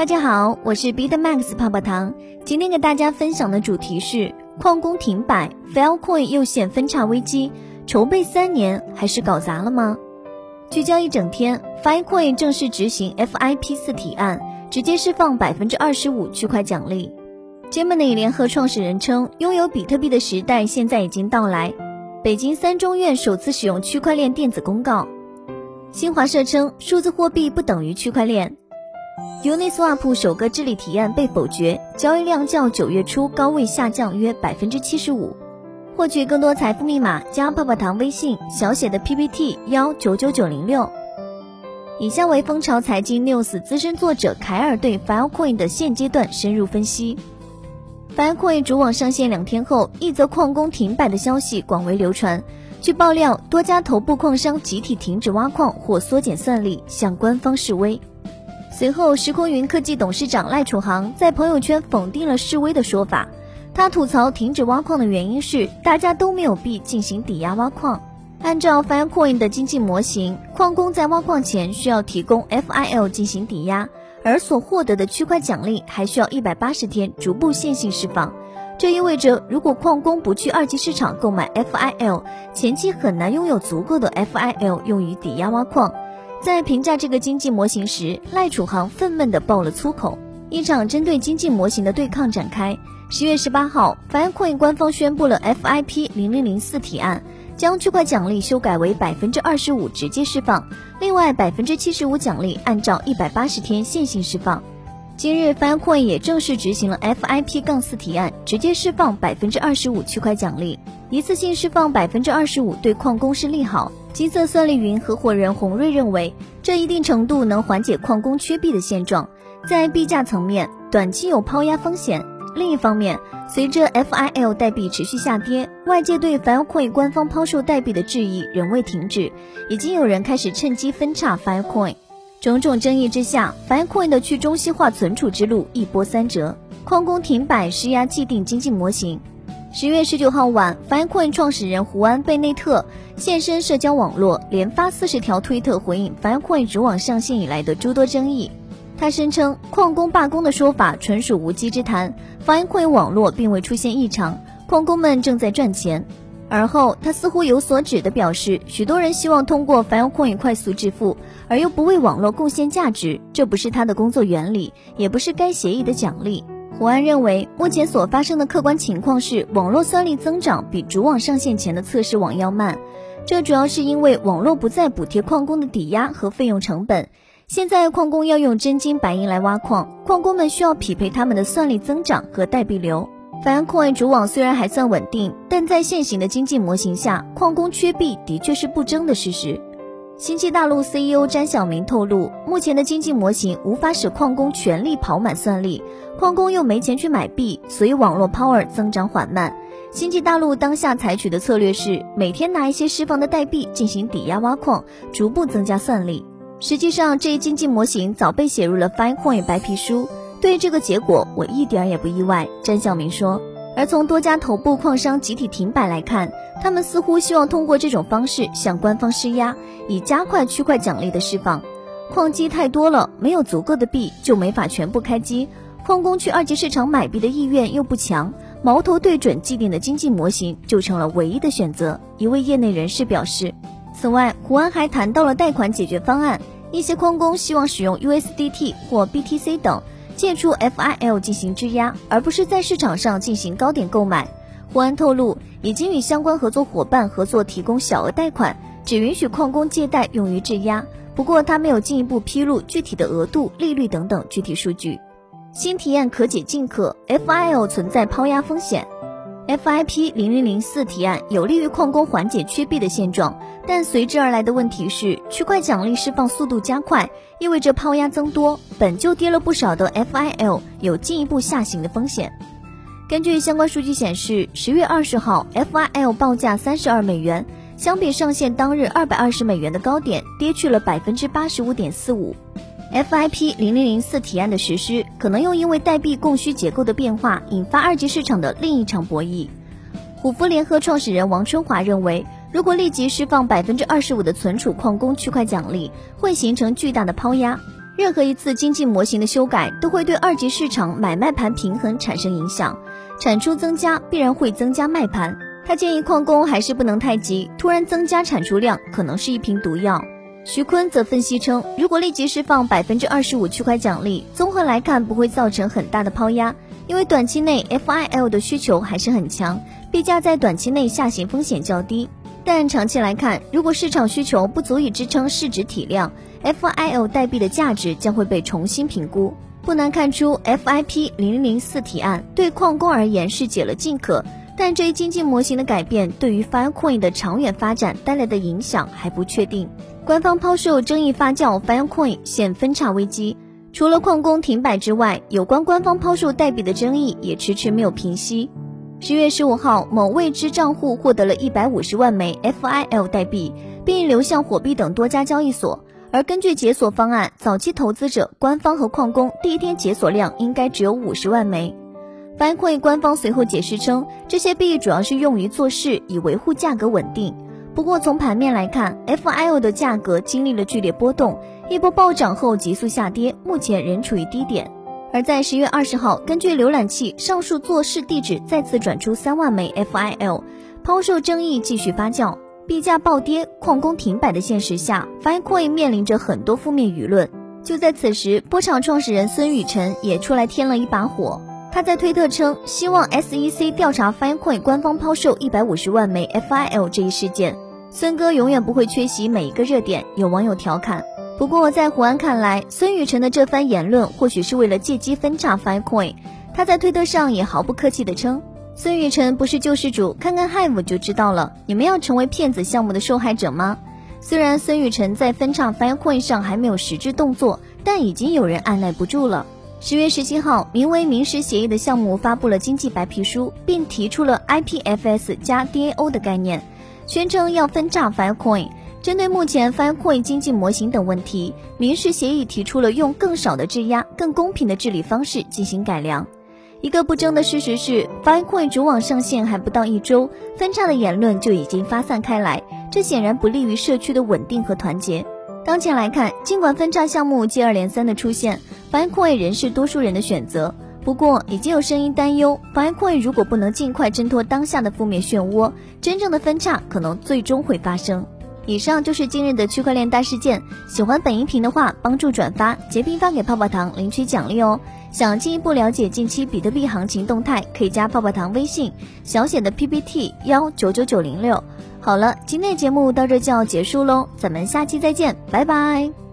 大家好，我是 Bitmax 泡泡糖。今天给大家分享的主题是矿工停摆，Filecoin 又现分叉危机，筹备三年还是搞砸了吗？聚焦一整天，Filecoin 正式执行 FIP 四提案，直接释放百分之二十五区块奖励。Gemini 联合创始人称，拥有比特币的时代现在已经到来。北京三中院首次使用区块链电子公告。新华社称，数字货币不等于区块链。Uniswap 首个治理提案被否决，交易量较九月初高位下降约百分之七十五。获取更多财富密码，加泡泡糖微信小写的 PPT 幺九九九零六。以下为蜂巢财经 news 资深作者凯尔对 Filecoin 的现阶段深入分析。Filecoin 主网上线两天后，一则矿工停摆的消息广为流传。据爆料，多家头部矿商集体停止挖矿或缩减算力，向官方示威。随后，时空云科技董事长赖楚航在朋友圈否定了示威的说法。他吐槽停止挖矿的原因是大家都没有币进行抵押挖矿。按照 Filecoin 的经济模型，矿工在挖矿前需要提供 FIL 进行抵押，而所获得的区块奖励还需要一百八十天逐步线性释放。这意味着，如果矿工不去二级市场购买 FIL，前期很难拥有足够的 FIL 用于抵押挖矿。在评价这个经济模型时，赖楚航愤懑地爆了粗口。一场针对经济模型的对抗展开。十月十八号，Filecoin 官方宣布了 FIP 零零零四提案，将区块奖励修改为百分之二十五直接释放，另外百分之七十五奖励按照一百八十天线性释放。今日，Filecoin 也正式执行了 FIP 杠四提案，直接释放百分之二十五区块奖励，一次性释放百分之二十五，对矿工是利好。金色算力云合伙人洪瑞认为，这一定程度能缓解矿工缺币的现状。在币价层面，短期有抛压风险。另一方面，随着 FIL 代币持续下跌，外界对 Filecoin 官方抛售代币的质疑仍未停止，已经有人开始趁机分叉 Filecoin。种种争议之下，Filecoin 的去中心化存储之路一波三折，矿工停摆施压既定经济模型。十月十九号晚，Filecoin 创始人胡安·贝内特现身社交网络，连发四十条推特回应 Filecoin 主网上线以来的诸多争议。他声称，矿工罢工的说法纯属无稽之谈，Filecoin 网络并未出现异常，矿工们正在赚钱。而后，他似乎有所指的表示，许多人希望通过 Filecoin 快速致富，而又不为网络贡献价值，这不是他的工作原理，也不是该协议的奖励。胡安认为，目前所发生的客观情况是，网络算力增长比主网上线前的测试网要慢，这主要是因为网络不再补贴矿工的抵押和费用成本。现在矿工要用真金白银来挖矿，矿工们需要匹配他们的算力增长和代币流。Filecoin 主网虽然还算稳定，但在现行的经济模型下，矿工缺币的确是不争的事实。星际大陆 CEO 詹晓明透露，目前的经济模型无法使矿工全力跑满算力，矿工又没钱去买币，所以网络 power 增长缓慢。星际大陆当下采取的策略是，每天拿一些释放的代币进行抵押挖矿，逐步增加算力。实际上，这一经济模型早被写入了 Fine Coin 白皮书。对这个结果，我一点也不意外。詹晓明说。而从多家头部矿商集体停摆来看，他们似乎希望通过这种方式向官方施压，以加快区块奖励的释放。矿机太多了，没有足够的币就没法全部开机。矿工去二级市场买币的意愿又不强，矛头对准既定的经济模型就成了唯一的选择。一位业内人士表示。此外，胡安还谈到了贷款解决方案，一些矿工希望使用 USDT 或 BTC 等。借助 FIL 进行质押，而不是在市场上进行高点购买。胡安透露，已经与相关合作伙伴合作提供小额贷款，只允许矿工借贷用于质押。不过他没有进一步披露具体的额度、利率等等具体数据。新体验可解禁可，FIL 存在抛压风险。FIP 零零零四提案有利于矿工缓解缺币的现状，但随之而来的问题是，区块奖励释放速度加快，意味着抛压增多，本就跌了不少的 FIL 有进一步下行的风险。根据相关数据显示，十月二十号 FIL 报价三十二美元，相比上线当日二百二十美元的高点，跌去了百分之八十五点四五。FIP 零零零四提案的实施，可能又因为代币供需结构的变化，引发二级市场的另一场博弈。虎符联合创始人王春华认为，如果立即释放百分之二十五的存储矿工区块奖励，会形成巨大的抛压。任何一次经济模型的修改都会对二级市场买卖盘平衡产生影响，产出增加必然会增加卖盘。他建议矿工还是不能太急，突然增加产出量可能是一瓶毒药。徐坤则分析称，如果立即释放百分之二十五区块奖励，综合来看不会造成很大的抛压，因为短期内 FIL 的需求还是很强，币价在短期内下行风险较低。但长期来看，如果市场需求不足以支撑市值体量，FIL 代币的价值将会被重新评估。不难看出，FIP 零零四提案对矿工而言是解了禁可，但这一经济模型的改变对于 Filecoin 的长远发展带来的影响还不确定。官方抛售争议发酵，Filecoin 现分叉危机。除了矿工停摆之外，有关官方抛售代币的争议也迟迟没有平息。十月十五号，某未知账户获得了一百五十万枚 FIL 代币，并流向火币等多家交易所。而根据解锁方案，早期投资者、官方和矿工第一天解锁量应该只有五十万枚。Filecoin 官方随后解释称，这些币主要是用于做事，以维护价格稳定。不过从盘面来看，FIL 的价格经历了剧烈波动，一波暴涨后急速下跌，目前仍处于低点。而在十月二十号，根据浏览器上述做事地址再次转出三万枚 FIL，抛售争议继续发酵，币价暴跌，矿工停摆的现实下，Filecoin 面临着很多负面舆论。就在此时，波场创始人孙宇晨也出来添了一把火。他在推特称，希望 SEC 调查 Filecoin 官方抛售一百五十万枚 FIL 这一事件。孙哥永远不会缺席每一个热点，有网友调侃。不过，在胡安看来，孙宇晨的这番言论或许是为了借机分叉 Filecoin。他在推特上也毫不客气地称：“孙宇晨不是救世主，看看 Hive 就知道了。你们要成为骗子项目的受害者吗？”虽然孙宇晨在分叉 Filecoin 上还没有实质动作，但已经有人按耐不住了。十月十七号，名为“明石协议”的项目发布了经济白皮书，并提出了 IPFS 加 DAO 的概念，宣称要分叉 Filecoin。针对目前 Filecoin 经济模型等问题，民事协议提出了用更少的质押、更公平的治理方式进行改良。一个不争的事实是，Filecoin 主网上线还不到一周，分叉的言论就已经发散开来，这显然不利于社区的稳定和团结。当前来看，尽管分叉项目接二连三的出现，FICO 也仍是多数人的选择。不过，已经有声音担忧，FICO 如果不能尽快挣脱当下的负面漩涡，真正的分叉可能最终会发生。以上就是今日的区块链大事件。喜欢本音频的话，帮助转发截屏发给泡泡糖领取奖励哦。想进一步了解近期比特币行情动态，可以加泡泡糖微信小写的 PPT 幺九九九零六。好了，今天的节目到这就要结束喽，咱们下期再见，拜拜。